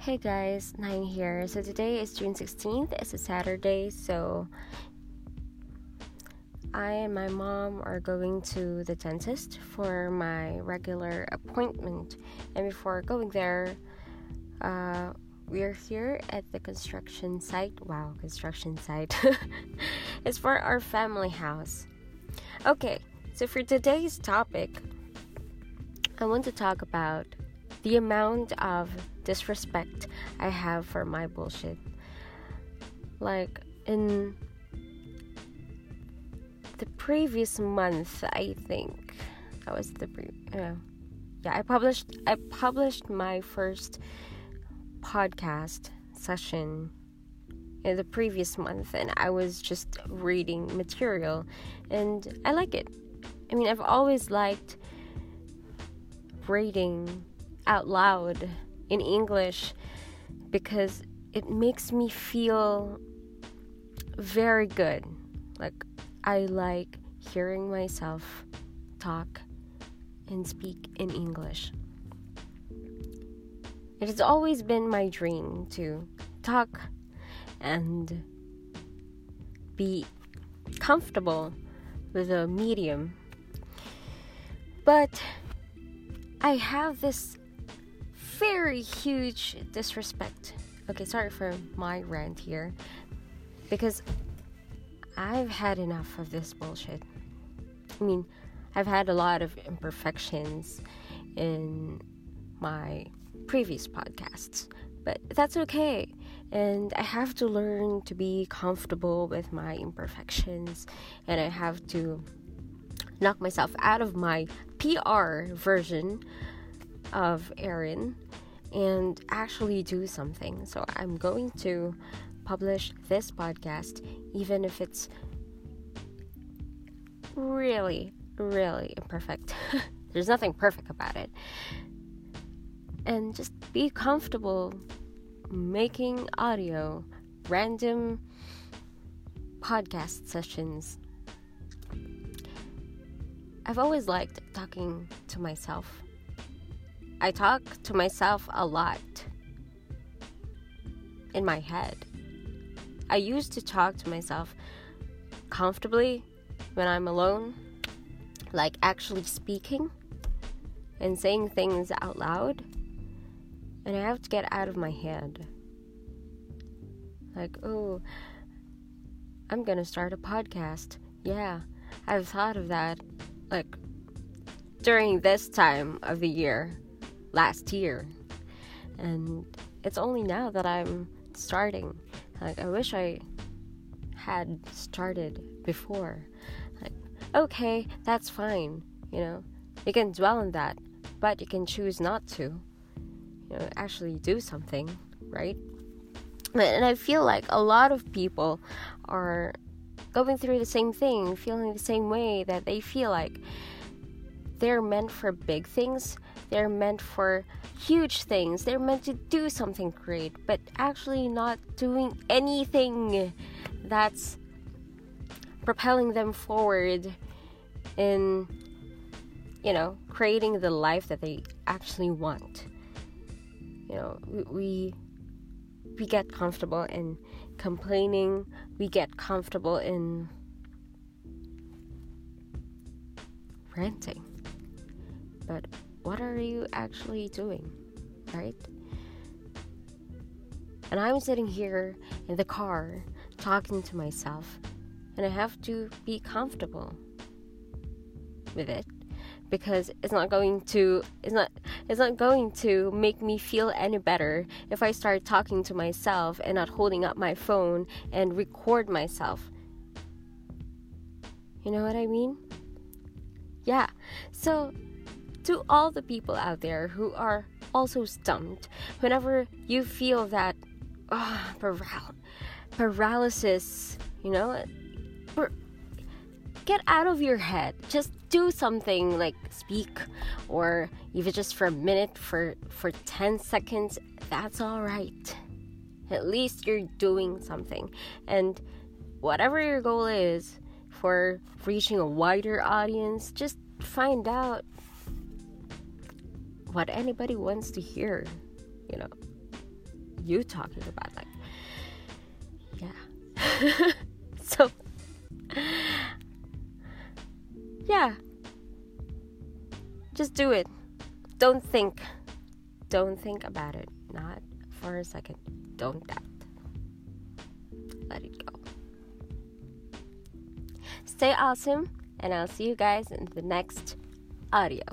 Hey guys, Nine here. So today is June 16th. It's a Saturday, so I and my mom are going to the dentist for my regular appointment. And before going there, uh, we're here at the construction site. Wow, construction site. it's for our family house. Okay, so for today's topic, I want to talk about the amount of disrespect I have for my bullshit. Like in the previous month, I think that was the pre- uh, yeah. I published I published my first podcast session in the previous month, and I was just reading material, and I like it. I mean, I've always liked reading out loud in English because it makes me feel very good. Like, I like hearing myself talk and speak in English. It has always been my dream to talk and be comfortable with a medium. But I have this very huge disrespect. Okay, sorry for my rant here. Because I've had enough of this bullshit. I mean, I've had a lot of imperfections in my previous podcasts, but that's okay. And I have to learn to be comfortable with my imperfections, and I have to knock myself out of my PR version of Erin and actually do something. So I'm going to publish this podcast, even if it's really, really imperfect. There's nothing perfect about it. And just be comfortable making audio, random podcast sessions. I've always liked talking to myself I talk to myself a lot in my head. I used to talk to myself comfortably when I'm alone, like actually speaking and saying things out loud. And I have to get out of my head. Like, oh, I'm gonna start a podcast. Yeah, I've thought of that like during this time of the year last year. And it's only now that I'm starting. Like, I wish I had started before. Like, okay, that's fine. You know, you can dwell on that, but you can choose not to. You know, actually do something, right? And I feel like a lot of people are going through the same thing, feeling the same way that they feel like they're meant for big things, they're meant for huge things. They're meant to do something great, but actually not doing anything that's propelling them forward in, you know, creating the life that they actually want. You know, we we get comfortable in complaining. We get comfortable in ranting. But what are you actually doing? Right? And I'm sitting here in the car talking to myself, and I have to be comfortable with it because it's not going to it's not it's not going to make me feel any better if I start talking to myself and not holding up my phone and record myself. You know what I mean? Yeah. So to all the people out there who are also stumped whenever you feel that oh, paral- paralysis, you know, get out of your head. Just do something like speak or even just for a minute for for 10 seconds. That's all right. At least you're doing something. And whatever your goal is for reaching a wider audience, just find out what anybody wants to hear, you know. you talking about? Like, yeah. so, yeah. Just do it. Don't think. Don't think about it. Not for a second. Don't doubt. Let it go. Stay awesome, and I'll see you guys in the next audio.